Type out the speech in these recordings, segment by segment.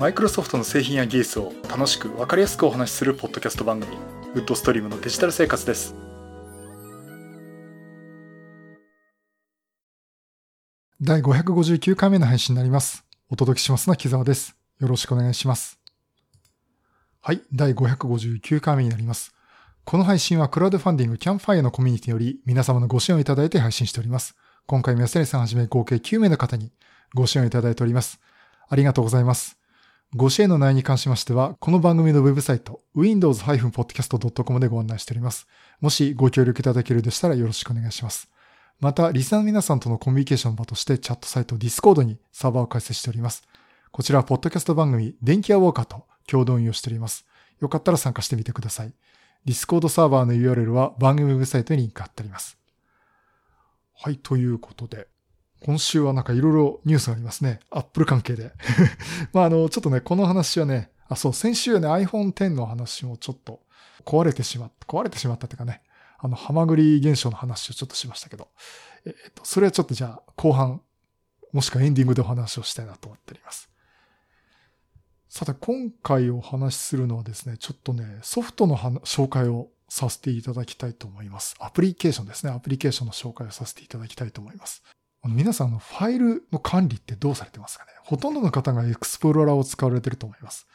マイクロソフトの製品や技術を楽しく分かりやすくお話しするポッドキャスト番組ウッドストリームのデジタル生活です。第559回目の配信になります。お届けしますのは木沢です。よろしくお願いします。はい第559回目になります。この配信はクラウドファンディングキャンファイアのコミュニティより皆様のご支援をいただいて配信しております。今回も安成さんはじめ合計9名の方にご支援をいただいております。ありがとうございます。ご支援の内容に関しましては、この番組のウェブサイト、windows-podcast.com でご案内しております。もしご協力いただけるでしたらよろしくお願いします。また、リスナーの皆さんとのコミュニケーション場としてチャットサイト Discord にサーバーを開設しております。こちらはポッドキャスト番組、電気屋ウォーカーと共同運用しております。よかったら参加してみてください。Discord サーバーの URL は番組ウェブサイトにリンク貼ってあります。はい、ということで、今週はなんかいろいろニュースがありますね。アップル関係で。まああの、ちょっとね、この話はね、あ、そう、先週ね、iPhone X の話もちょっと壊れてしまった、壊れてしまったっていうかね、あの、ハマグリ現象の話をちょっとしましたけど、えっ、と、それはちょっとじゃあ、後半、もしくはエンディングでお話をしたいなと思っております。さて、今回お話しするのはですね、ちょっとね、ソフトの紹介をさせていただきたいと思います。アプリケーションですね。アプリケーションの紹介をさせていただきたいと思います。皆さんのファイルの管理ってどうされてますかね？ほとんどの方がエクスプローラーを使われてると思います。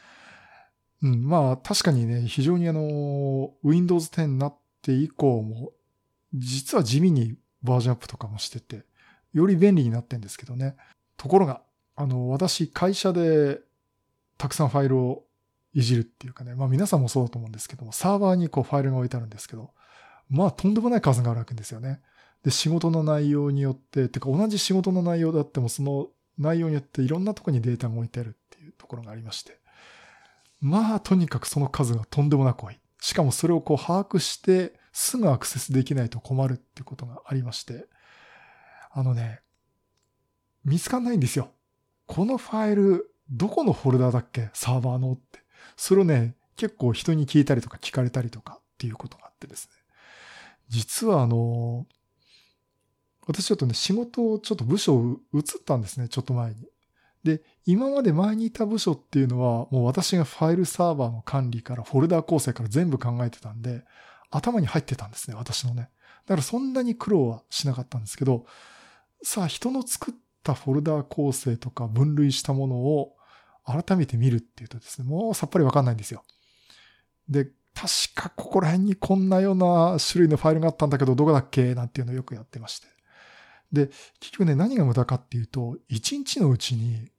うん、まあ確かにね、非常にあの、Windows 10になって以降も、実は地味にバージョンアップとかもしてて、より便利になってんですけどね。ところが、あの、私、会社でたくさんファイルをいじるっていうかね、まあ皆さんもそうだと思うんですけども、サーバーにこうファイルが置いてあるんですけど、まあとんでもない数があるわけですよね。で、仕事の内容によって、てか同じ仕事の内容であっても、その内容によっていろんなとこにデータが置いてあるっていうところがありまして。まあ、とにかくその数がとんでもなく多い。しかもそれをこう把握して、すぐアクセスできないと困るっていうことがありまして。あのね、見つかんないんですよ。このファイル、どこのフォルダーだっけ？サーバーのって。それをね、結構人に聞いたりとか聞かれたりとかっていうことがあってですね。実はあの、私ちょっとね、仕事をちょっと部署を移ったんですね、ちょっと前に。で、今まで前にいた部署っていうのは、もう私がファイルサーバーの管理からフォルダー構成から全部考えてたんで、頭に入ってたんですね、私のね。だからそんなに苦労はしなかったんですけど、さあ人の作ったフォルダー構成とか分類したものを改めて見るっていうとですね、もうさっぱりわかんないんですよ。で、確かここら辺にこんなような種類のファイルがあったんだけど、どこだっけ？なんていうのをよくやってまして。で、結局ね、何が無駄かっていうと、一日のうちに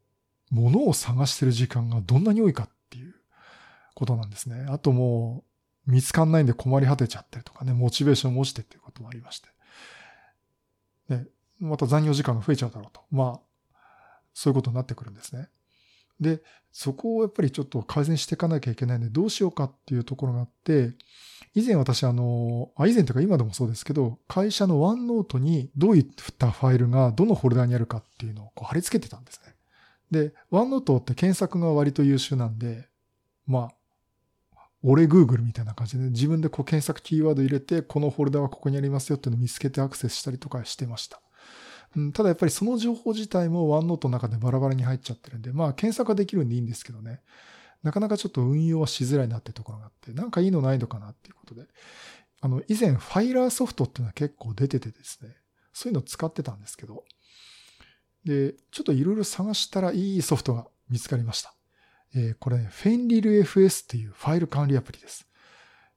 物を探してる時間がどんなに多いかっていうことなんですね。あともう、見つかんないんで困り果てちゃったりとかね、モチベーションも落ちてっていうこともありまして。で、また残業時間が増えちゃうだろうと。まあ、そういうことになってくるんですね。で、そこをやっぱりちょっと改善していかなきゃいけないんで、どうしようかっていうところがあって、以前私あの、あ、以前というか今でもそうですけど、会社のワンノートにどういったファイルがどのフォルダにあるかっていうのをこう貼り付けてたんですね。で、ワンノートって検索が割と優秀なんで、まあ、俺 Google みたいな感じでね自分でこう検索キーワード入れて、このフォルダはここにありますよっていうのを見つけてアクセスしたりとかしてました。うん、ただやっぱりその情報自体もワンノートの中でバラバラに入っちゃってるんで、まあ検索はできるんでいいんですけどね。なかなかちょっと運用はしづらいなっていうところがあって、なんかいいのないのかなっていうことで、あの、以前ファイラーソフトっていうのは結構出ててですね、そういうのを使ってたんですけど、で、ちょっといろいろ探したらいいソフトが見つかりました。えー、これね、フェンリル FS っていうファイル管理アプリです。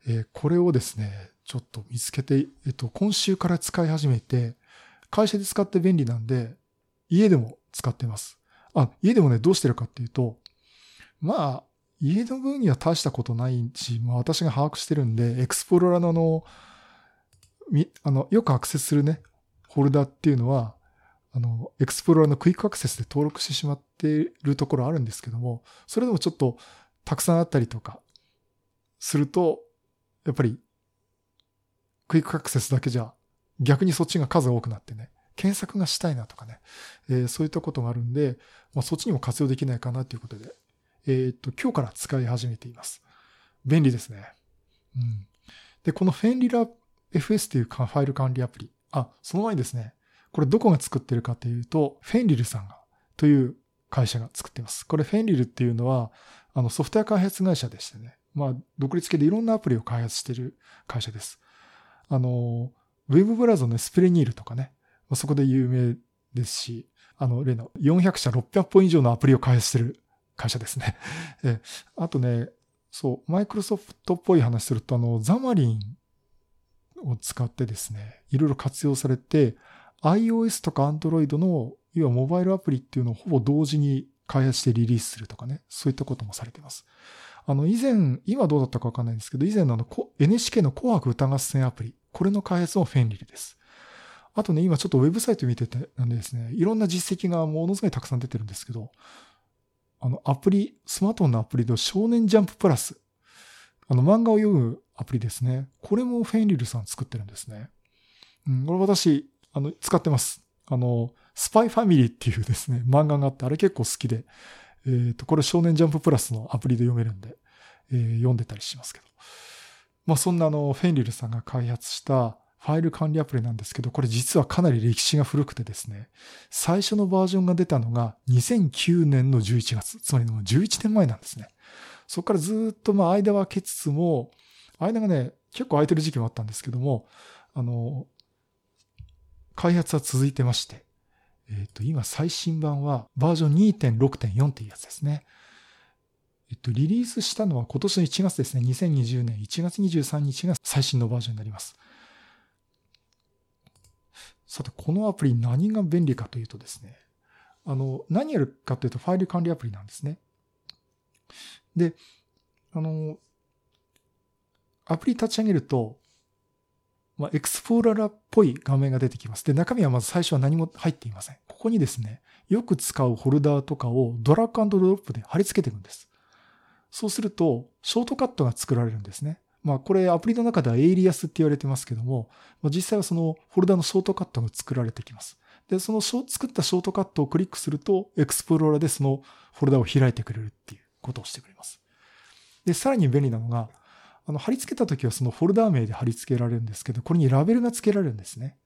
えー、これをですね、ちょっと見つけて、えっと、今週から使い始めて、会社で使って便利なんで、家でも使ってます。あ、家でもね、どうしてるかっていうと、まあ、家の分には大したことないし、まあ、私が把握してるんで、エクスプローラーのあの、あの、よくアクセスするね、フォルダーっていうのは、あの、エクスプローラーのクイックアクセスで登録してしまっているところあるんですけども、それでもちょっとたくさんあったりとかすると、やっぱりクイックアクセスだけじゃ逆にそっちが数多くなってね、検索がしたいなとかね、えー、そういったことがあるんで、まあ、そっちにも活用できないかなということで、えっ、と、今日から使い始めています。便利ですね。うん。で、このフェンリラ FS というファイル管理アプリ。あ、その前にですね、これどこが作ってるかというと、フェンリルさんが、という会社が作っています。これフェンリルっていうのは、あのソフトウェア開発会社でしてね、まあ、独立系でいろんなアプリを開発している会社です。あの、ウェブブラウザのスプレニールとかね、そこで有名ですし、あの、例の400社600本以上のアプリを開発している会社ですね。えあとね、そう、マイクロソフトっぽい話すると、あの、ザマリンを使ってですね、いろいろ活用されて、iOS とか Android の、要はモバイルアプリっていうのをほぼ同時に開発してリリースするとかね、そういったこともされています。あの、以前、今どうだったかわかんないんですけど、以前のあの、NHK の紅白歌合戦アプリ、これの開発もフェンリルです。あとね、今ちょっとウェブサイト見てて、なんでですね、いろんな実績がものすごいたくさん出てるんですけど、あの、アプリ、スマートフォンのアプリの少年ジャンププラス、あの、漫画を読むアプリですね。これもフェンリルさん作ってるんですね。うん、これ私、あの、使ってます。あの、スパイファミリーっていうですね、漫画があって、あれ結構好きで、えっ、ー、と、これ少年ジャンププラスのアプリで読めるんで、えー、読んでたりしますけど。まあ、そんなあの、フェンリルさんが開発したファイル管理アプリなんですけど、これ実はかなり歴史が古くてですね、最初のバージョンが出たのが2009年の11月、つまりもう11年前なんですね。そこからずっとまあ間は空けつつも、間がね、結構空いてる時期もあったんですけども、あの、開発は続いてまして、えっ、と、今最新版はバージョン2.6.4っていうやつですね。えっと、リリースしたのは今年の1月ですね。2020年1月23日が最新のバージョンになります。さて、このアプリ何が便利かというとですね、あの、何やるかというとファイル管理アプリなんですね。で、あの、アプリ立ち上げると、まあ、エクスプローラーっぽい画面が出てきます。で、中身はまず最初は何も入っていません。ここにですね、よく使うフォルダーとかをドラッグドロップで貼り付けていくんです。そうすると、ショートカットが作られるんですね。まあこれアプリの中ではエイリアスって言われてますけども、実際はそのフォルダのショートカットが作られてきます。で、その作ったショートカットをクリックすると、エクスプローラーでそのフォルダを開いてくれるっていうことをしてくれます。で、さらに便利なのが、あの、貼り付けた時はそのフォルダ名で貼り付けられるんですけど、これにラベルが付けられるんですね。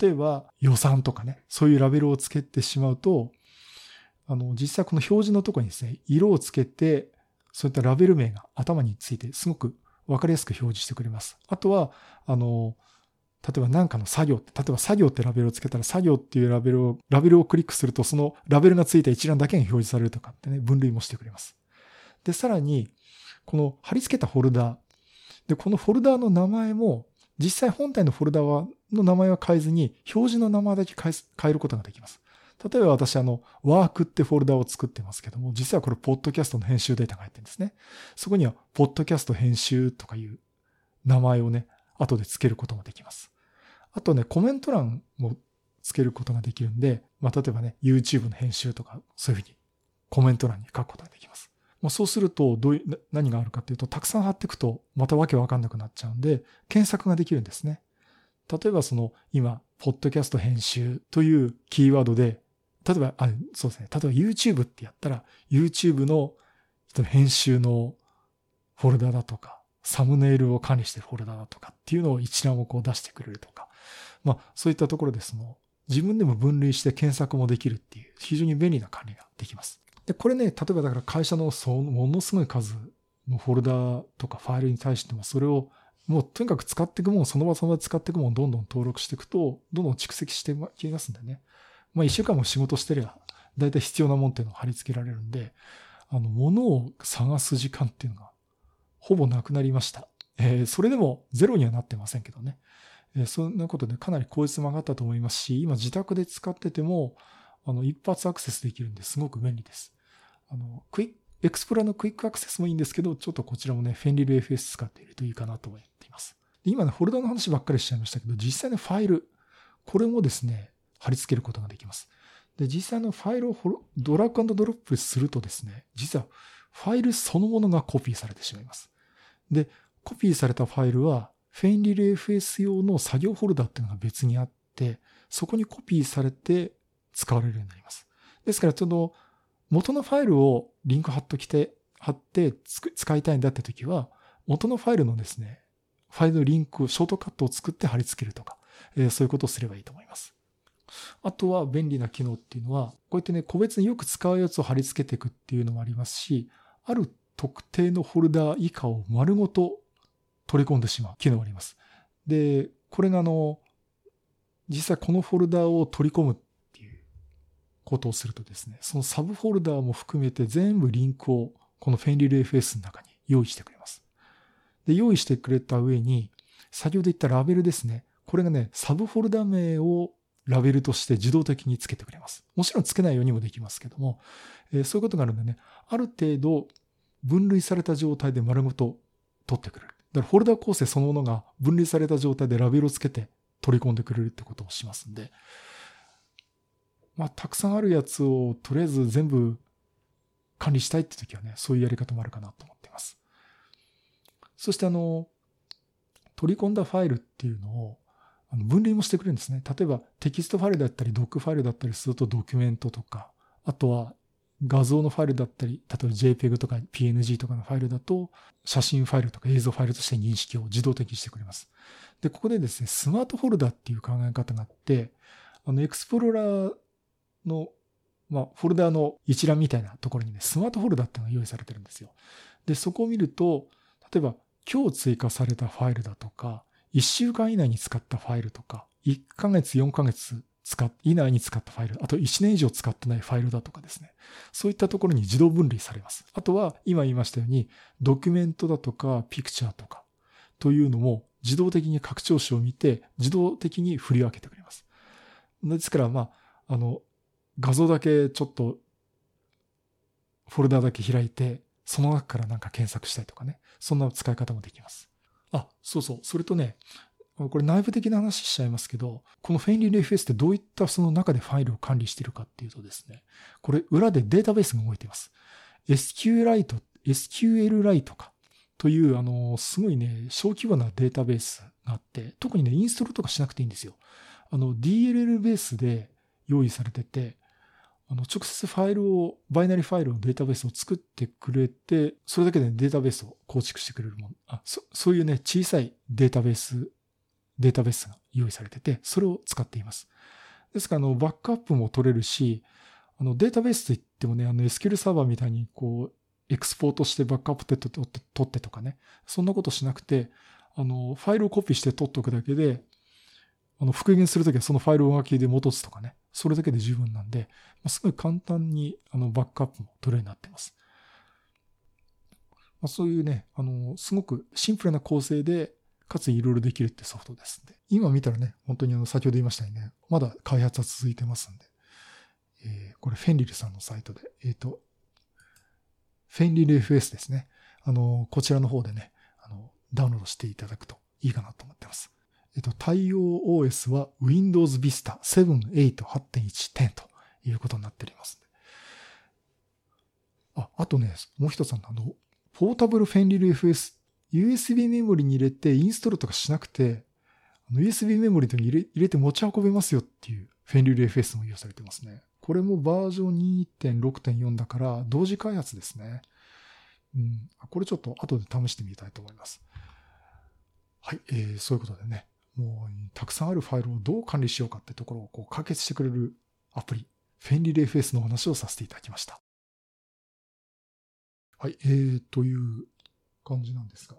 例えば予算とかね、そういうラベルを付けてしまうと、あの、実際この表示のとこにですね、色をつけて、そういったラベル名が頭についてすごくわかりやすく表示してくれます。あとは、あの、例えば何かの作業って、例えば作業ってラベルをつけたら作業っていうラベルを、ラベルをクリックするとそのラベルがついた一覧だけが表示されるとかってね、分類もしてくれます。で、さらに、この貼り付けたフォルダで、このフォルダーの名前も、実際本体のフォルダはの名前は変えずに、表示の名前だけ変えることができます。例えば私、あの、ワークってフォルダを作ってますけども、実はこれ、ポッドキャストの編集データが入ってるんですね。そこには、ポッドキャスト編集とかいう名前をね、後で付けることもできます。あとね、コメント欄も付けることができるんで、まあ、例えばね、YouTube の編集とか、そういうふうにコメント欄に書くことができます。まあ、そうすると、どういう、何があるかっていうと、たくさん貼っていくと、またわけわかんなくなっちゃうんで、検索ができるんですね。例えばその、今、ポッドキャスト編集というキーワードで、例えば、あ、そうですね。例えば YouTube ってやったら、YouTube の編集のフォルダだとか、サムネイルを管理してるフォルダだとかっていうのを一覧をこう出してくれるとか、まあそういったところですの、自分でも分類して検索もできるっていう非常に便利な管理ができます。で、これね、例えばだから会社のそのものすごい数のフォルダとかファイルに対してもそれをもうとにかく使っていくもん、その場その場で使っていくもんどんどん登録していくと、どんどん蓄積していきますんでね。まあ一週間も仕事してりゃ、だいたい必要なもんっていうのを貼り付けられるんで、あの、物を探す時間っていうのが、ほぼなくなりました。えー、それでもゼロにはなってませんけどね。えー、そんなことでかなり効率も上がったと思いますし、今自宅で使ってても、あの、一発アクセスできるんですごく便利です。あの、クイック、エクスプロのクイックアクセスもいいんですけど、ちょっとこちらもね、 FenrirFS 使っているといいかなと思っています。今ね、フォルダの話ばっかりしちゃいましたけど、実際のファイル、これもですね、貼り付けることができます。で、実際のファイルをドラッグドロップするとですね、実はファイルそのものがコピーされてしまいます。で、コピーされたファイルは、フェインリル FS 用の作業フォルダっていうのが別にあって、そこにコピーされて使われるようになります。ですから、ちょっと元のファイルをリンク貼っときて、貼って使いたいんだって時は、元のファイルのですね、ファイルのリンク、ショートカットを作って貼り付けるとか、えー、そういうことをすればいいと思います。あとは便利な機能っていうのは、こうやってね、個別によく使うやつを貼り付けていくっていうのもありますし、ある特定のフォルダ以下を丸ごと取り込んでしまう機能があります。で、これがあの、実際このフォルダを取り込むっていうことをするとですね、そのサブフォルダーも含めて全部リンクをこのフェンリル FS の中に用意してくれます。で、用意してくれた上に、先ほど言ったラベルですね。これがね、サブフォルダ名をラベルとして自動的につけてくれます。もちろんつけないようにもできますけども、えー、そういうことがあるんでね、ある程度分類された状態で丸ごと取ってくれる。だからフォルダ構成そのものが分類された状態でラベルをつけて取り込んでくれるってことをしますんで、まあ、たくさんあるやつをとりあえず全部管理したいって時はね、そういうやり方もあるかなと思っています。そしてあの、取り込んだファイルっていうのを分類もしてくれるんですね。例えばテキストファイルだったり、 doc ファイルだったりするとドキュメントとか、あとは画像のファイルだったり、例えば JPEG とか PNG とかのファイルだと、写真ファイルとか映像ファイルとして認識を自動的にしてくれます。で、ここでですね、スマートフォルダっていう考え方があって、あの、エクスプローラーの、まあ、フォルダの一覧みたいなところにね、スマートフォルダっていうのが用意されてるんですよ。で、そこを見ると、例えば、今日追加されたファイルだとか、1週間以内に使ったファイルとか、1ヶ月、4ヶ月使、以内に使ったファイル、あと1年以上使ってないファイルだとかですね。そういったところに自動分類されます。あとは、今言いましたように、ドキュメントだとか、ピクチャーとか、というのも自動的に拡張子を見て、自動的に振り分けてくれます。ですから、まあ、あの、画像だけちょっと、フォルダだけ開いて、その中からなんか検索したいとかね。そんな使い方もできます。あ、そうそう。それとね、これ内部的な話しちゃいますけど、このフェンリー FS ってどういったその中でファイルを管理しているかっていうとですね、これ裏でデータベースが動いています。SQLite、SQLite かという、あの、すごいね、小規模なデータベースがあって、特にね、インストールとかしなくていいんですよ。あの、DLL ベースで用意されてて、あの、直接ファイルを、バイナリファイルのデータベースを作ってくれて、それだけでデータベースを構築してくれるもの。あ、そ、そういうね、小さいデータベースデータベースが用意されてて、それを使っています。ですから、あの、バックアップも取れるし、あの、データベースといってもね、あの、SQL サーバーみたいに、こう、エクスポートしてバックアップ取って取ってとかね、そんなことしなくて、あの、ファイルをコピーして取っておくだけで、あの、復元するときはそのファイルを書きで戻すとかね、それだけで十分なんで、ま、すごい簡単に、あの、バックアップも取れるようになってます。まあ、そういうね、あの、すごくシンプルな構成で、かついろいろできるってソフトですんで。今見たらね、本当にあの、先ほど言いましたようにね、まだ開発は続いてますんで。えー、これフェンリルさんのサイトで、えっ、ー、と、フェンリル FS ですね。あの、こちらの方でね、あの、ダウンロードしていただくといいかなと思ってます。えっ、と、対応 OS は Windows Vista 7、8、8.1、10ということになっておりますあ、あとね、もう一つあの、ポータブルフェンリル FS USB メモリに入れてインストールとかしなくて、USB メモリに入れ入れて持ち運べますよっていうフェンリル FS も利用されてますね。これもバージョン2.6.4だから同時開発ですね。うん、これちょっと後で試してみたいと思います。はい、えー、そういうことでね、もうたくさんあるファイルをどう管理しようかってところをこう解決してくれるアプリ、フェンリル FS の話をさせていただきました。はい、えー、という感じなんですが。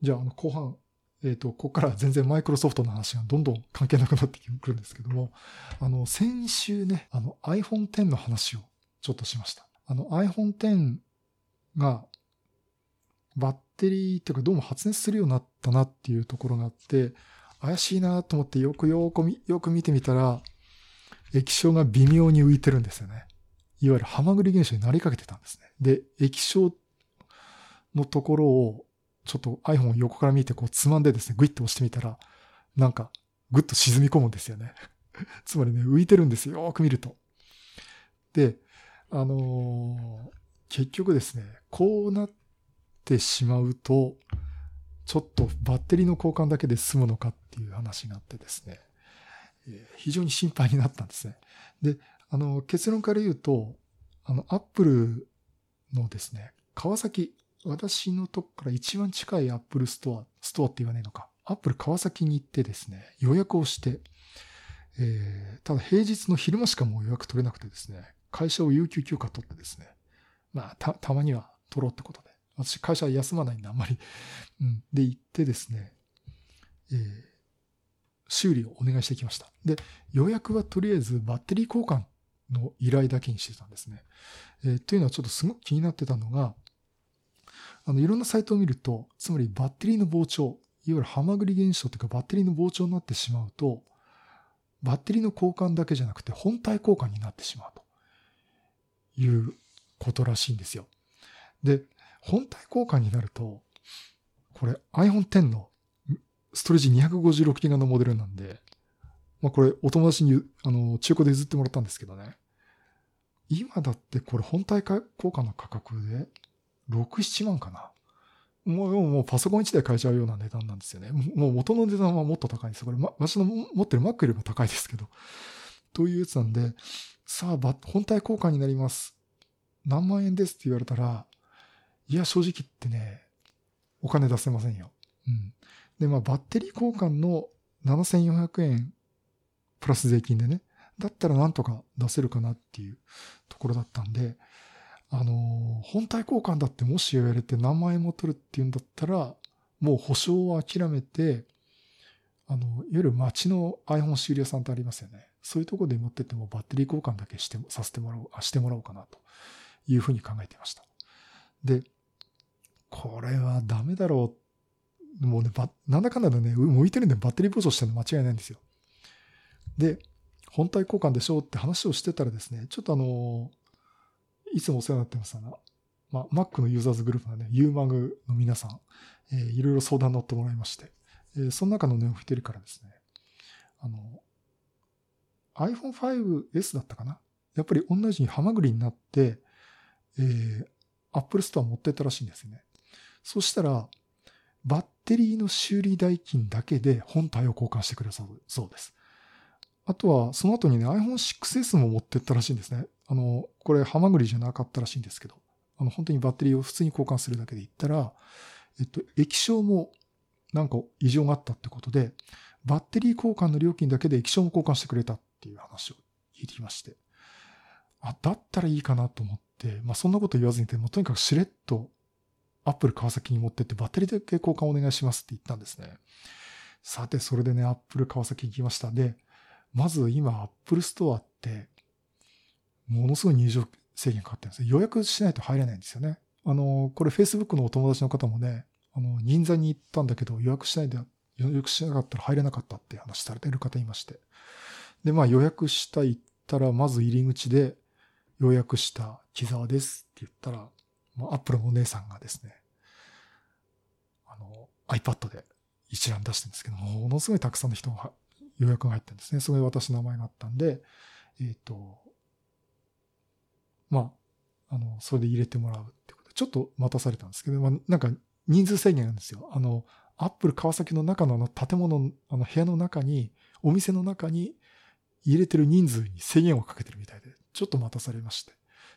じゃあ、あの、後半、えっ、ー、と、ここから全然マイクロソフトの話がどんどん関係なくなってくるんですけども、あの、先週ね、あの iPhone X の話をちょっとしました。あの iPhone X がバッテリーっていうかどうも発熱するようになったなっていうところがあって、怪しいなと思ってよくよく、よく見てみたら、液晶が微妙に浮いてるんですよね。いわゆるハマグリ現象になりかけてたんですね。で、液晶のところを、ちょっと iPhone を横から見てこうつまんでですね、グイッと押してみたら、なんか、ぐっと沈み込むんですよね。つまりね、浮いてるんですよ。よく見ると。で、あのー、結局ですね、こうなってしまうと、ちょっとバッテリーの交換だけで済むのかっていう話になってですね、え、非常に心配になったんですね。で、あの、結論から言うと、あの、アップルのですね、川崎私のとこから一番近いアップルストア、ストアって言わないのか、アップル川崎に行ってですね、予約をして、えー、ただ平日の昼間しかもう予約取れなくてですね、会社を有給休暇取ってですね、まあ、た、たまには取ろうってことで。私、会社休まないんであんまり、うん。で、行ってですね、えー、修理をお願いしてきました。で、予約はとりあえずバッテリー交換の依頼だけにしてたんですね。えー、というのはちょっとすごく気になってたのが、あの、いろんなサイトを見ると、つまりバッテリーの膨張、いわゆるハマグリ現象というかバッテリーの膨張になってしまうと、バッテリーの交換だけじゃなくて本体交換になってしまうということらしいんですよ。で、本体交換になると、これ iPhone X のストレージ 256GB のモデルなんで、まあこれお友達にあの中古で譲ってもらったんですけどね。今だってこれ本体交換の価格で6、7万かな。もう、もうパソコン1台買えちゃうような値段なんですよね。もう元の値段はもっと高いんですよ。これ、ま、私の持ってる Mac よりも高いですけど。というやつなんで、さあ、本体交換になります。何万円ですって言われたら、いや、正直言ってね、お金出せませんよ。うん。で、まあ、バッテリー交換の7400円プラス税金でね、だったらなんとか出せるかなっていうところだったんで、あの、本体交換だってもし言われて何万円も取るっていうんだったら、もう保証を諦めて、あの、いわゆる街の iPhone 修理屋さんってありますよね。そういうところで持ってってもバッテリー交換だけして、させてもらおう、あ、してもらおうかなというふうに考えていました。で、これはダメだろう。もうね、ばなんだかんだでね、向いてるんでバッテリー暴走してるの間違いないんですよ。で、本体交換でしょうって話をしてたらですね、ちょっとあの、いつもお世話になってますが、まあ、Mac のユーザーズグループのね、UMAG の皆さん、えー、いろいろ相談乗ってもらいまして、えー、その中のね、お一人からですね、あの、iPhone 5S だったかな？やっぱり同じにハマグリになって、えー、Apple Store 持ってったらしいんですよね。そしたら、バッテリーの修理代金だけで本体を交換してくれそうです。あとは、その後にね、iPhone 6S も持ってったらしいんですね。あの、これ、ハマグリじゃなかったらしいんですけど、あの、本当にバッテリーを普通に交換するだけで言ったら、えっと、液晶もなんか異常があったってことで、バッテリー交換の料金だけで液晶も交換してくれたっていう話を聞いていまして、あ、だったらいいかなと思って、まあ、そんなこと言わずにて、もとにかくしれっと、アップル川崎に持ってってバッテリーだけ交換お願いしますって言ったんですね。さて、それでね、アップル川崎行きました。で、まず今、アップルストアって、ものすごい入場制限かかってるんです予約しないと入れないんですよね。あの、これ Facebook のお友達の方もね、あの、銀座に行ったんだけど予約しないで、予約しなかったら入れなかったって話されてる方いまして。で、まあ予約した行ったら、まず入り口で予約した木沢ですって言ったら、まあ、アップルのお姉さんがですね、あの、iPad で一覧出してるんですけども、のすごいたくさんの人が予約が入ってるんですね。それで私の名前があったんで、えっ、ー、と、まあ、あの、それで入れてもらうってことで、ちょっと待たされたんですけど、まあ、なんか人数制限なんですよ。あの、アップル川崎の中のあの建物、あの部屋の中に、お店の中に入れてる人数に制限をかけてるみたいで、ちょっと待たされまして。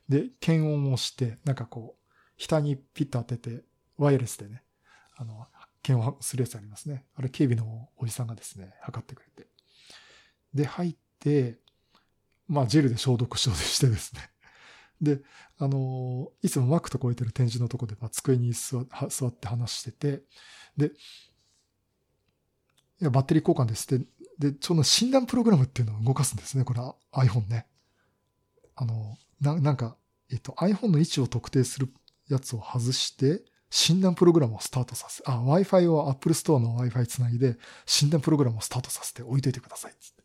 で、検温をして、なんかこうう、下にピッと当てて、ワイヤレスでね、あの、検温するやつありますね。あれ、警備のおじさんがですね、測ってくれて。で、入って、まあ、ジェルで消毒消毒してですね。で、あの、いつもマックと超えてる展示のとこで、まあ、机に座って話してて、で、いや、バッテリー交換ですって、で、ちょうど診断プログラムっていうのを動かすんですね。これ iPhone ね。あの、ななんか、えっと、iPhone の位置を特定するやつを外して、診断プログラムをスタートさせ、あ、Wi-Fi を Apple Store の Wi-Fi つないで、診断プログラムをスタートさせて置いといてください。つって。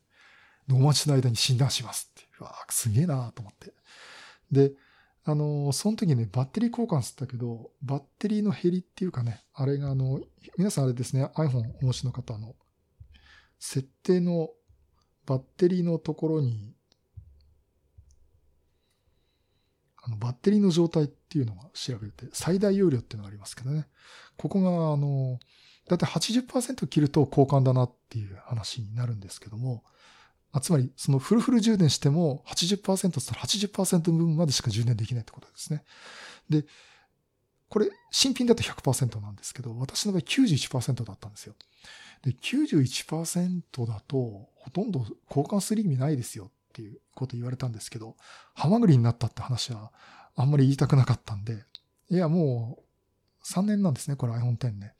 お待ちの間に診断しますって。うわすげえなと思って。で、あの、その時ね、バッテリー交換すったけど、バッテリーの減りっていうかね、あれがあの、皆さんあれですね、iPhone お持ちの方の、設定のバッテリーのところに、あの、バッテリーの状態っていうのが調べて、最大容量っていうのがありますけどね。ここが、あの、だいたい80%切ると交換だなっていう話になるんですけども、あつまり、そのフルフル充電しても80%ってったら80%分までしか充電できないってことですね。で、これ新品だと100%なんですけど、私の場合91%だったんですよ。で、91%だとほとんど交換する意味ないですよっていうこと言われたんですけど、ハマグリになったって話はあんまり言いたくなかったんで、いやもう3年なんですね、これ iPhone X ね。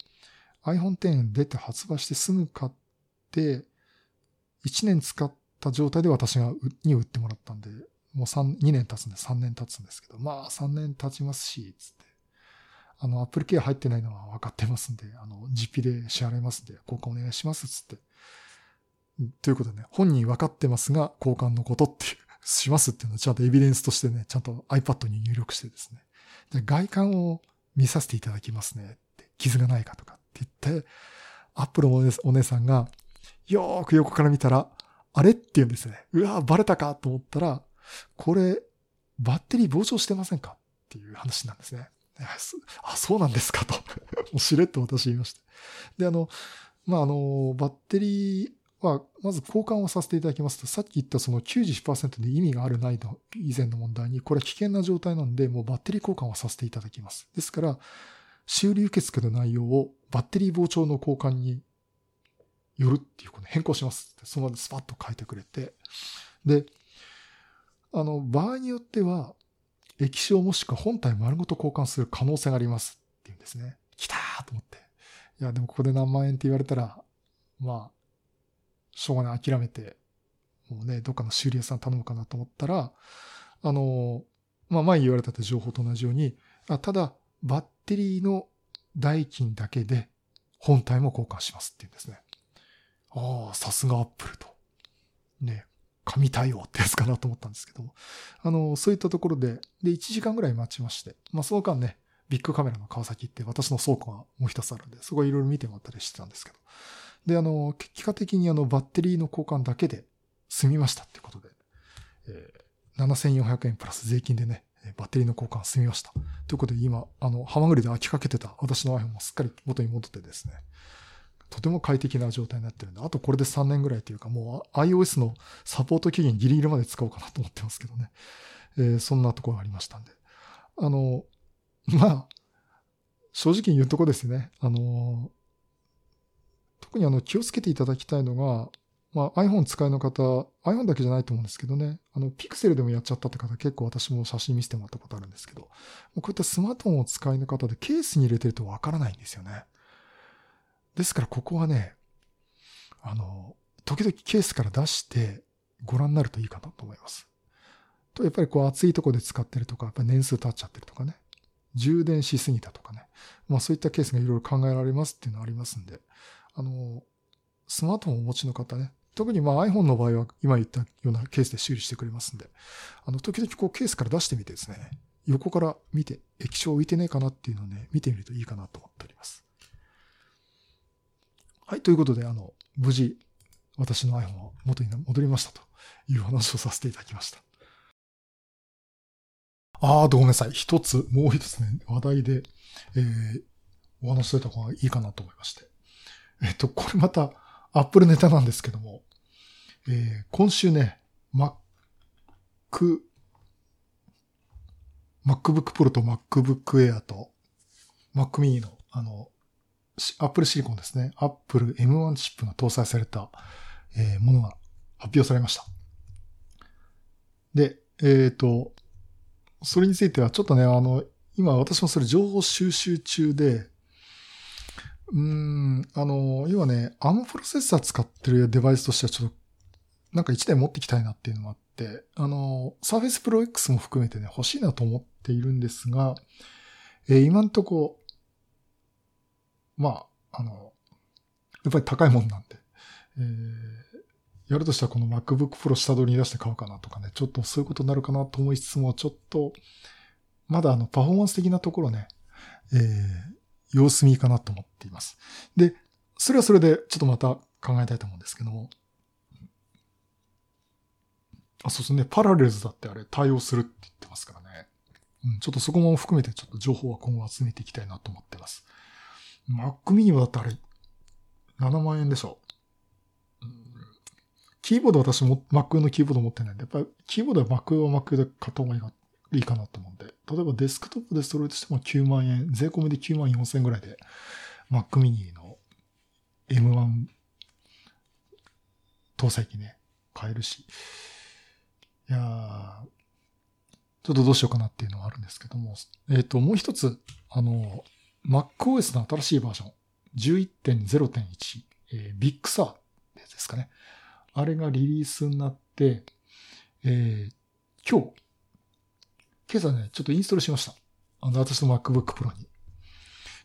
iPhone X 出て発売してすぐ買って、1年使った状態で私がに売ってもらったんで、もう3、2年経つんで3年経つんですけど、まあ3年経ちますし、つって。あの、Apple Care 入ってないのは分かってますんで、あの、実費で支払いますんで、交換お願いします、つって。ということでね、本人分かってますが、交換のことって、しますっていうのをちゃんとエビデンスとしてね、ちゃんと iPad に入力してですね。で外観を見させていただきますねって、傷がないかとかって言って、Apple のお姉さんが、よーく横から見たら、あれって言うんですね。うわバレたかと思ったら、これ、バッテリー膨張してませんかっていう話なんですね。あ、そうなんですかと。しれっと私言いました。で、あの、まあ、あの、バッテリーは、まず交換をさせていただきますと、さっき言ったその91%で意味があるないの以前の問題に、これは危険な状態なんで、もうバッテリー交換をさせていただきます。ですから、修理受付の内容をバッテリー膨張の交換によるっていうこと変更しますって、その場でスパッと書いてくれて、で、あの、場合によっては、液晶もしくは本体丸ごと交換する可能性がありますっていうんですね。来たーと思って。いや、でもここで何万円って言われたら、まあ、しょうがない諦めて、もうね、どっかの修理屋さん頼むかなと思ったら、あの、まあ前言われたって情報と同じように、あただ、バッテリーの代金だけで本体も交換しますって言うんですね。ああ、さすがアップルと。ね、神対応ってやつかなと思ったんですけど。あの、そういったところで、で、1時間ぐらい待ちまして、まあその間ね、ビッグカメラの川崎って私の倉庫がもう一つあるんで、そこいろいろ見てもらったりしてたんですけど。で、あの、結果的にあの、バッテリーの交換だけで済みましたってことで、えー、7400円プラス税金でね、バッテリーの交換済みました。ということで今、あの、ハマグリで飽きかけてた私の iPhone もすっかり元に戻ってですね、とても快適な状態になってるんで、あとこれで3年ぐらいというか、もう iOS のサポート期限ギリギリまで使おうかなと思ってますけどね。えー、そんなところがありましたんで。あの、まあ、正直に言うとこですね。あの、特にあの気をつけていただきたいのが、まあ、iPhone 使いの方、iPhone だけじゃないと思うんですけどね、あの、ピクセルでもやっちゃったって方結構私も写真見せてもらったことあるんですけど、こういったスマートフォンを使いの方でケースに入れてるとわからないんですよね。ですからここはね、あの、時々ケースから出してご覧になるといいかなと思います。と、やっぱりこう暑いとこで使ってるとか、やっぱり年数経っちゃってるとかね、充電しすぎたとかね、まあそういったケースがいろいろ考えられますっていうのはありますんで、あの、スマートフォンをお持ちの方ね、特にまあ iPhone の場合は今言ったようなケースで修理してくれますんで、あの、時々こうケースから出してみてですね、横から見て液晶浮いてねえかなっていうのをね、見てみるといいかなと思っております。はい、ということで、あの、無事、私の iPhone は元に戻りましたという話をさせていただきました。あー、ごめんなさい。一つ、もう一つね、話題で、えー、お話しといた方がいいかなと思いまして。えっと、これまた、アップルネタなんですけども、えー、今週ね、Mac、MacBook Pro と MacBook Air と Mac mini の、あの、アップルシリコンですね。アップル M1 チップが搭載された、えー、ものが発表されました。で、えっ、ー、と、それについてはちょっとね、あの、今私もそれ情報収集中で、うん、あの、要はね、アームプロセッサー使ってるデバイスとしてはちょっと、なんか1台持ってきたいなっていうのもあって、あの、Surface Pro X も含めてね、欲しいなと思っているんですが、えー、今んとこ、まあ、あの、やっぱり高いもんなんで、えー、やるとしたらこの MacBook Pro 下取りに出して買うかなとかね、ちょっとそういうことになるかなと思いつつも、ちょっと、まだあの、パフォーマンス的なところね、えー、様子見かなと思っています。で、それはそれでちょっとまた考えたいと思うんですけども、あ、そうですね、パラレルズだってあれ対応するって言ってますからね。うん、ちょっとそこも含めてちょっと情報は今後集めていきたいなと思ってます。Mac mini はだってあれ、7万円でしょ。う、キーボード私も Mac のキーボード持ってないんで、やっぱりキーボードは Mac は Mac で買った方がいいないいかなと思うんで、例えばデスクトップで揃えとしても9万円、税込みで9万4千円ぐらいで Mac mini の M1 搭載機ね、買えるし。いやーちょっとどうしようかなっていうのはあるんですけども、えっ、ー、と、もう一つ、あの、MacOS の新しいバージョン、11.0.1、えー、 Big Sur ですかね。あれがリリースになって、えー、今日、今朝ね、ちょっとインストールしました。あの、私の MacBook Pro に。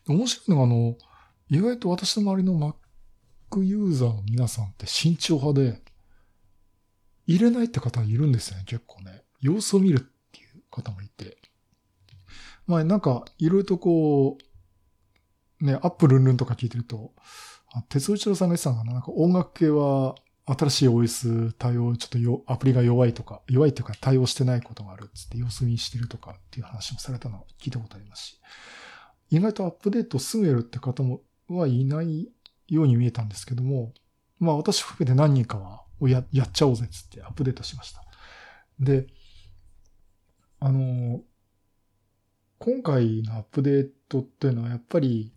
面白いのが、あの、意外と私の周りの Mac ユーザーの皆さんって慎重派で、入れないって方いるんですよね、結構ね。様子を見るっていう方もいて。まあなんか、いろいろとこう、ね、アップルンルンとか聞いてると、鉄尾一郎さんが言ってたのかな、なんか音楽系は新しい OS 対応、ちょっとよアプリが弱いとか、弱いっていうか対応してないことがあるっつって様子見してるとかっていう話もされたのを聞いたことありますし、意外とアップデートすぐやるって方もはいないように見えたんですけども、まあ私含めて何人かはややっちゃおうぜっつってアップデートしました。で、あの、今回のアップデートっていうのはやっぱり、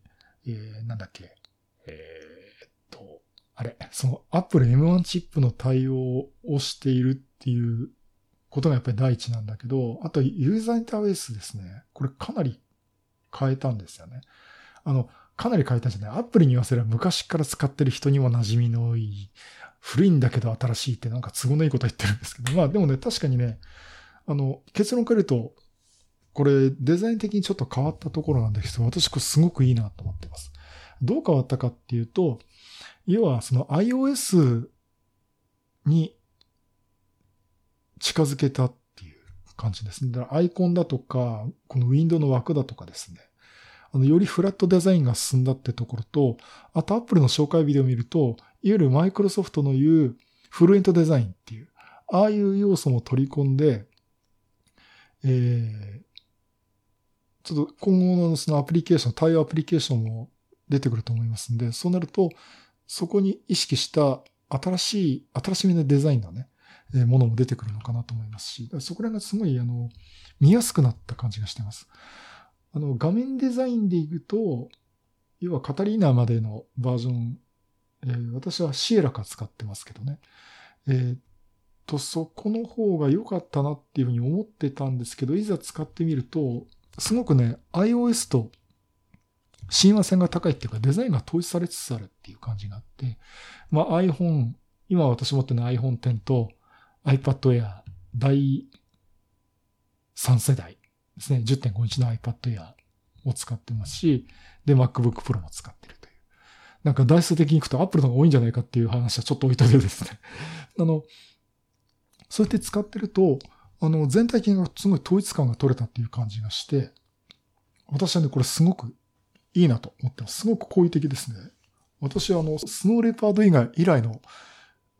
えー、なんだっけ、えーあれ、その Apple M1 チップの対応をしているっていうことがやっぱり第一なんだけど、あとユーザーインターフェースですね。これかなり変えたんですよね。あの、かなり変えたんじゃない。アップルに言わせれば昔から使ってる人にも馴染みのいい、古いんだけど新しいってなんか都合のいいこと言ってるんですけど、まあでもね、確かにね、あの、結論から言うと、これデザイン的にちょっと変わったところなんですけど、私これすごくいいなと思ってます。どう変わったかっていうと、要はその iOS に近づけたっていう感じですね。だからアイコンだとか、このウィンドウの枠だとかですね。あの、よりフラットデザインが進んだってところと、あと Apple の紹介ビデオを見ると、いわゆるマイクロソフトの言うフルエントデザインっていう、ああいう要素も取り込んで、えー、ちょっと今後のそのアプリケーション、対応アプリケーションも出てくると思いますんで、そうなると、そこに意識した新しい、新しめのデザインのね、えものも出てくるのかなと思いますし、そこら辺がすごい、あの、見やすくなった感じがしてます。あの、画面デザインでいくと、要はカタリーナまでのバージョン、えー、私はシエラカ使ってますけどね。えー、と、そこの方が良かったなっていうふうに思ってたんですけど、いざ使ってみると、すごくね、iOS と親和性が高いっていうかデザインが統一されつつあるっていう感じがあって、まあ iPhone、今私持ってる iPhone X と iPad Air 第3世代ですね。10.5インチの iPad Air を使ってますし、で MacBook Pro も使ってるという。なんか台数的にいくと Apple の方が多いんじゃないかっていう話はちょっと置いといてですね。あの、そうやって使ってると、あの、全体的にすごい統一感が取れたっていう感じがして、私はね、これすごくいいなと思ってます。すごく好意的ですね。私はあの、スノーレパード以外以来の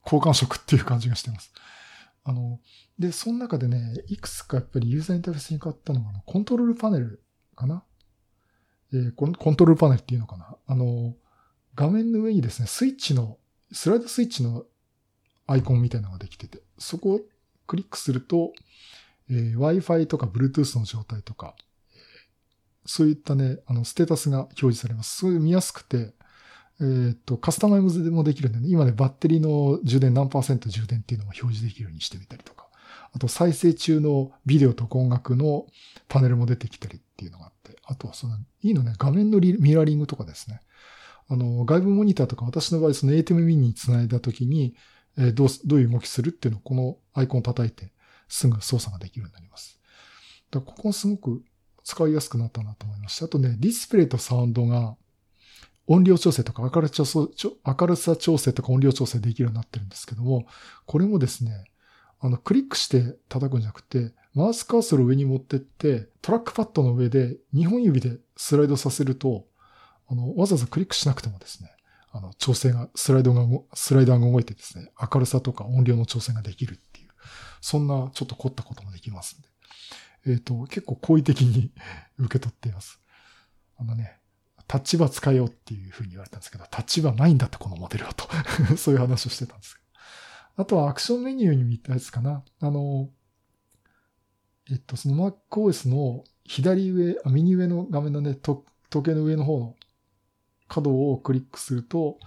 交換色っていう感じがしてます。あの、で、その中でね、いくつかやっぱりユーザーインターフェースに変わったのが、コントロールパネルかな？えー、コントロールパネルっていうのかな？あの、画面の上にですね、スイッチの、スライドスイッチのアイコンみたいなのができてて、そこをクリックすると、えー、Wi-Fi とか Bluetooth の状態とか、そういったね、あの、ステータスが表示されます。すごいう見やすくて、えー、っと、カスタマイズでもできるんでね、今ね、バッテリーの充電何パーセント充電っていうのも表示できるようにしてみたりとか、あと再生中のビデオと音楽のパネルも出てきたりっていうのがあって、あとはその、いいのね、画面のミラーリングとかですね。あの、外部モニターとか私の場合その ATEM ミニにつないだときに、えー、どう、どういう動きするっていうのをこのアイコンを叩いてすぐ操作ができるようになります。だここすごく使いやすくなったなと思いました。あとね、ディスプレイとサウンドが音量調整とか明るさ明るさ調整とか音量調整できるようになってるんですけども、これもですね、あの、クリックして叩くんじゃなくて、マウスカーソルを上に持ってって、トラックパッドの上で2本指でスライドさせると、あの、わざわざクリックしなくてもですね、あの、調整が、スライドが、スライダーが動いてですね、明るさとか音量の調整ができるっていう、そんなちょっと凝ったこともできますんで。えっ、ー、と、結構好意的に 受け取っています。あのね、タッチバー使えようっていうふうに言われたんですけど、タッチバーないんだってこのモデルはと そういう話をしてたんですけど。あとはアクションメニューに見たやつかな。あの、えっと、その MacOS の左上、あ右上の画面のね、時計の上の方の角をクリックすると、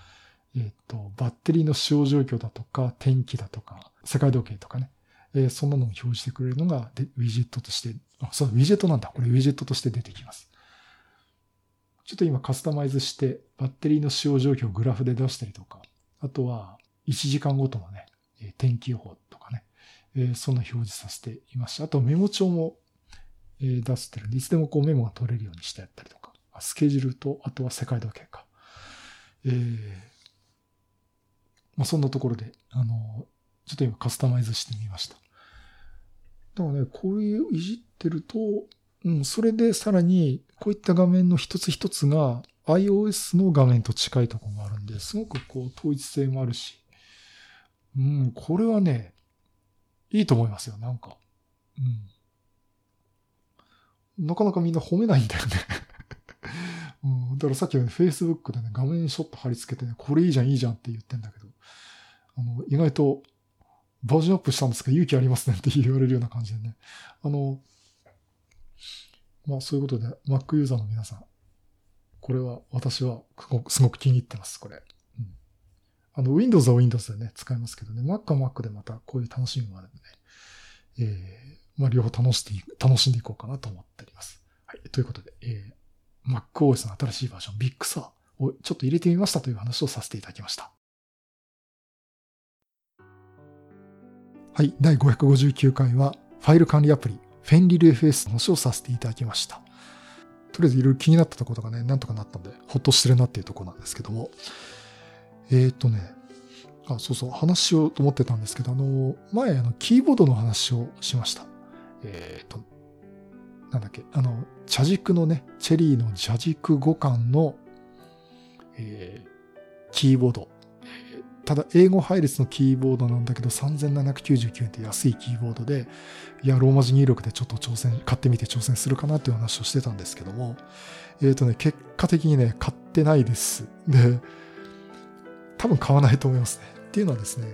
えっ、と、バッテリーの使用状況だとか、天気だとか、世界時計とかね、え、そんなのを表示してくれるのがでウィジェットとして、あ、そう、ウィジェットなんだ。これウィジェットとして出てきます。ちょっと今カスタマイズして、バッテリーの使用状況をグラフで出したりとか、あとは1時間ごとのね、天気予報とかね、え、そんな表示させていました。あとメモ帳も、え、出してるんで、いつでもこうメモが取れるようにしてやったりとか、スケジュールと、あとは世界時計か。えー、まあ、そんなところで、あの、ちょっと今カスタマイズしてみました。だからね、こういういじってると、うん、それでさらに、こういった画面の一つ一つが iOS の画面と近いところがあるんで、すごくこう統一性もあるし、うん、これはね、いいと思いますよ、なんか。うん。なかなかみんな褒めないんだよね うん。だからさっきの Facebook でね、画面ショット貼り付けてね、これいいじゃん、いいじゃんって言ってんだけど、あの、意外とバージョンアップしたんですか？勇気ありますねって言われるような感じでね。あの、まあそういうことで、Mac ユーザーの皆さん、これは私はすごく気に入ってます、これ。うん、あの、Windows は Windows でね、使いますけどね、Mac は Mac でまたこういう楽しみもあるんでね、えー、まあ両方楽しんで楽しんでいこうかなと思っております。はい。ということで、えー、MacOS の新しいバージョン、Big Sur をちょっと入れてみましたという話をさせていただきました。はい。第559回は、ファイル管理アプリ、フェンリル FS の話をさせていただきました。とりあえずいろいろ気になったところがね、なんとかなったんで、ほっとしてるなっていうところなんですけども。えっ、ー、とね、あ、そうそう、話しようと思ってたんですけど、あの、前、あの、キーボードの話をしました。えっ、ー、と、なんだっけ、あの、茶軸のね、チェリーの茶軸5巻の、えー、キーボードただ、英語配列のキーボードなんだけど、3799円って安いキーボードで、いや、ローマ字入力でちょっと挑戦、買ってみて挑戦するかなっていう話をしてたんですけども、えっ、ー、とね、結果的にね、買ってないです。で、多分買わないと思いますね。っていうのはですね、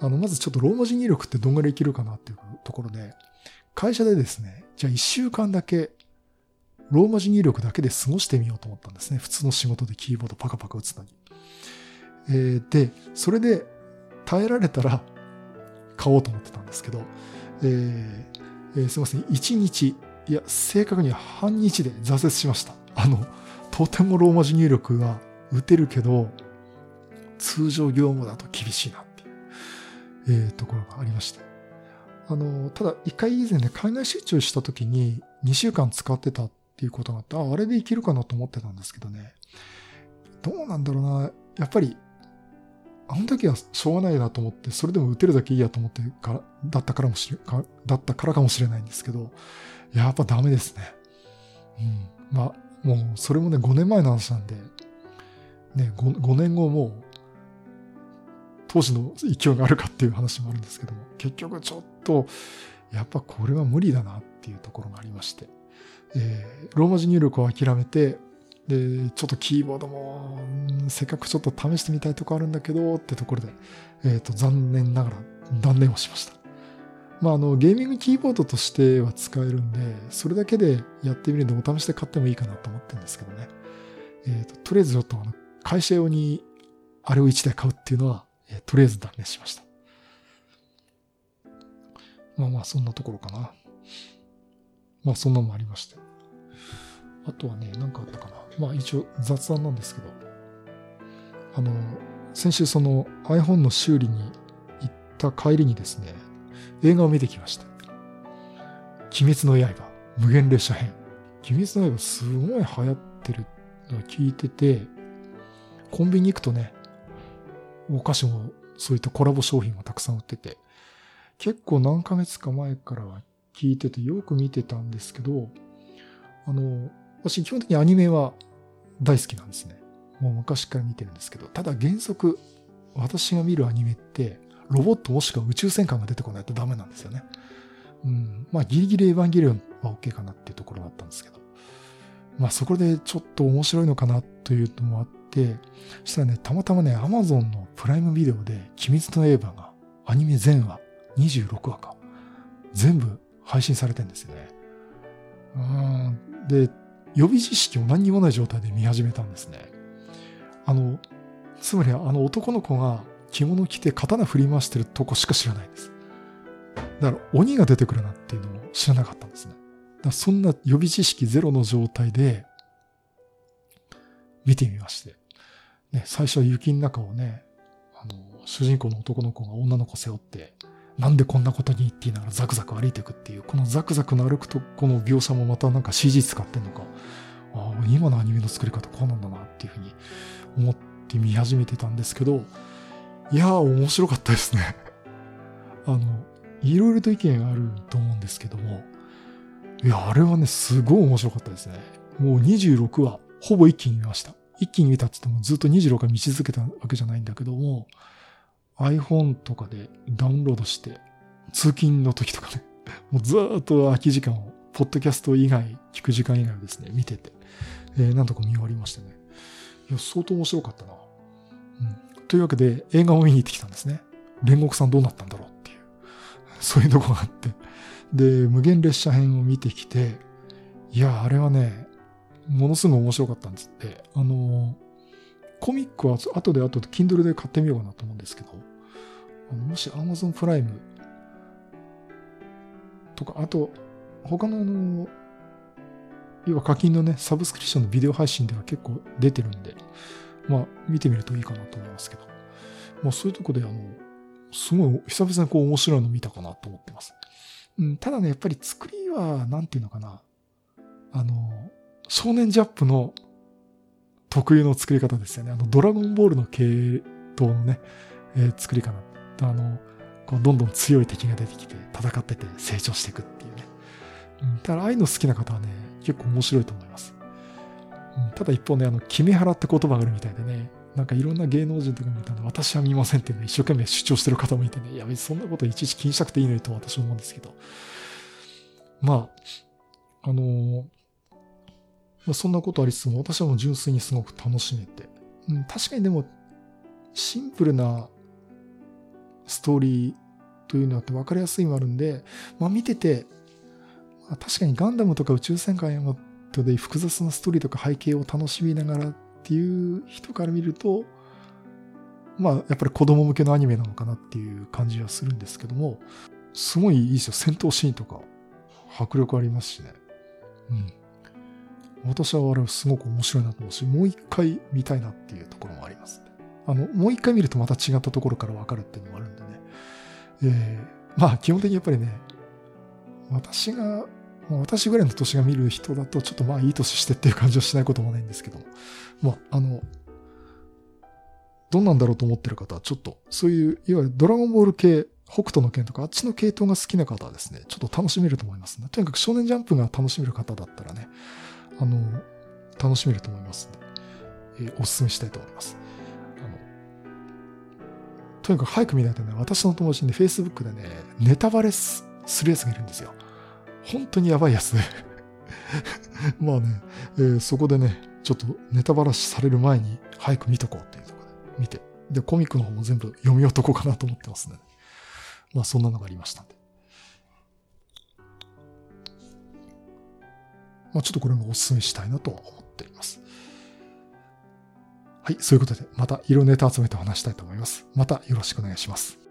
あの、まずちょっとローマ字入力ってどんぐらいいけるかなっていうところで、会社でですね、じゃあ1週間だけ、ローマ字入力だけで過ごしてみようと思ったんですね。普通の仕事でキーボードパカパカ打つのに。えー、で、それで耐えられたら買おうと思ってたんですけど、えーえー、すいません、1日、いや、正確には半日で挫折しました。あの、とてもローマ字入力が打てるけど、通常業務だと厳しいなっていう、えー、ところがありまして。あの、ただ一回以前ね、海外出張した時に2週間使ってたっていうことがあって、あ、あれでいけるかなと思ってたんですけどね。どうなんだろうな。やっぱりあの時はしょうがないなと思って、それでも打てるだけいいやと思ってからだったからもしれ、かだったからかもしれないんですけど、やっぱダメですね。うん。まあ、もう、それもね、5年前の話なんで、ね、5, 5年後も、当時の勢いがあるかっていう話もあるんですけども、結局ちょっと、やっぱこれは無理だなっていうところがありまして、えー、ローマ字入力を諦めて、で、ちょっとキーボードも、せっかくちょっと試してみたいとこあるんだけど、ってところで、えっ、ー、と、残念ながら断念をしました。まあ、あの、ゲーミングキーボードとしては使えるんで、それだけでやってみるんで、お試しで買ってもいいかなと思ってるんですけどね。えっ、ー、と、とりあえずちょっと、あの、会社用にあれを1台買うっていうのは、えー、とりあえず断念しました。まあまあ、そんなところかな。まあ、そんなのもありまして。あとはね、何かあったかな。まあ一応雑談なんですけど、あの、先週その iPhone の修理に行った帰りにですね、映画を見てきました。鬼滅の刃、無限列車編。鬼滅の刃すごい流行ってるのを聞いてて、コンビニ行くとね、お菓子もそういったコラボ商品もたくさん売ってて、結構何ヶ月か前からは聞いててよく見てたんですけど、あの、私基本的にアニメは大好きなんですね。もう昔から見てるんですけど、ただ原則、私が見るアニメって、ロボットもしくは宇宙戦艦が出てこないとダメなんですよね。うん。まあギリギリエヴァンゲリオンは OK かなっていうところだったんですけど。まあそこでちょっと面白いのかなというのもあって、そしたらね、たまたまね、アマゾンのプライムビデオで、鬼滅の刃がアニメ全話、26話か、全部配信されてんですよね。うん、で、予備知識を何にもない状態で見始めたんですね。あの、つまりあの男の子が着物着て刀振り回してるとこしか知らないんです。だから鬼が出てくるなっていうのも知らなかったんですね。だそんな予備知識ゼロの状態で見てみまして。ね、最初は雪の中をね、あの、主人公の男の子が女の子背負って、なんでこんなことにって言いながらザクザク歩いていくっていう、このザクザクの歩くとこの描写もまたなんか CG 使ってんのか、ああ、今のアニメの作り方こうなんだなっていうふうに思って見始めてたんですけど、いやー面白かったですね あの、いろいろと意見あると思うんですけども、いや、あれはね、すごい面白かったですね。もう26話、ほぼ一気に見ました。一気に見たって言ってもずっと26話見続けたわけじゃないんだけども、iPhone とかでダウンロードして、通勤の時とかね、もうずっと空き時間を、ポッドキャスト以外、聞く時間以外をですね、見てて、えー、なんとか見終わりましたね。いや、相当面白かったな。うん。というわけで、映画を見に行ってきたんですね。煉獄さんどうなったんだろうっていう、そういうとこがあって。で、無限列車編を見てきて、いや、あれはね、ものすごい面白かったんですって。あの、コミックは後で後で Kindle で買ってみようかなと思うんですけど、もし Amazon プライムとか、あと、他のあの、要は課金のね、サブスクリプションのビデオ配信では結構出てるんで、まあ、見てみるといいかなと思いますけど、まあ、そういうとこで、あの、すごい、久々にこう面白いの見たかなと思ってます。うん、ただね、やっぱり作りは、なんていうのかな、あの、少年ジャップの特有の作り方ですよね。あの、ドラゴンボールの系統のね、えー、作り方。あの、こうどんどん強い敵が出てきて、戦ってて成長していくっていうね。うん、ただ、ああいうの好きな方はね、結構面白いと思います。うん、ただ一方ね、あの、決め腹って言葉があるみたいでね、なんかいろんな芸能人とか見たんで、私は見ませんってね、一生懸命主張してる方もいてね、いや別にそんなこといちいち気にしなくていいのにと私は思うんですけど。まあ、あのー、まあ、そんなことありつつも、私はもう純粋にすごく楽しめて。うん、確かにでも、シンプルなストーリーというのって分かりやすいもあるんで、まあ見てて、まあ、確かにガンダムとか宇宙戦艦ヤマトで複雑なストーリーとか背景を楽しみながらっていう人から見ると、まあやっぱり子供向けのアニメなのかなっていう感じはするんですけども、すごいいいですよ。戦闘シーンとか迫力ありますしね。うん。私はあれすごく面白いなと思うし、もう一回見たいなっていうところもあります、あの、もう一回見るとまた違ったところからわかるっていうのもあるんでね。えー、まあ基本的にやっぱりね、私が、私ぐらいの年が見る人だとちょっとまあいい年してっていう感じはしないこともないんですけども、まああの、どんなんだろうと思ってる方はちょっとそういう、いわゆるドラゴンボール系、北斗の剣とかあっちの系統が好きな方はですね、ちょっと楽しめると思いますね。とにかく少年ジャンプが楽しめる方だったらね、あの、楽しめると思いますので、えー、お勧めしたいと思います。とにかく早く見ないとね、私の友達に、ね、Facebook でね、ネタバレするやつがいるんですよ。本当にやばいやつで まあね、えー、そこでね、ちょっとネタバラシされる前に早く見とこうっていうところで見て、で、コミックの方も全部読み終わっとこうかなと思ってますね。まあそんなのがありましたんで。まあ、ちょっとこれもお勧めしたいなと思っています。はい、そういうことで、また色ネタ集めて話したいと思います。またよろしくお願いします。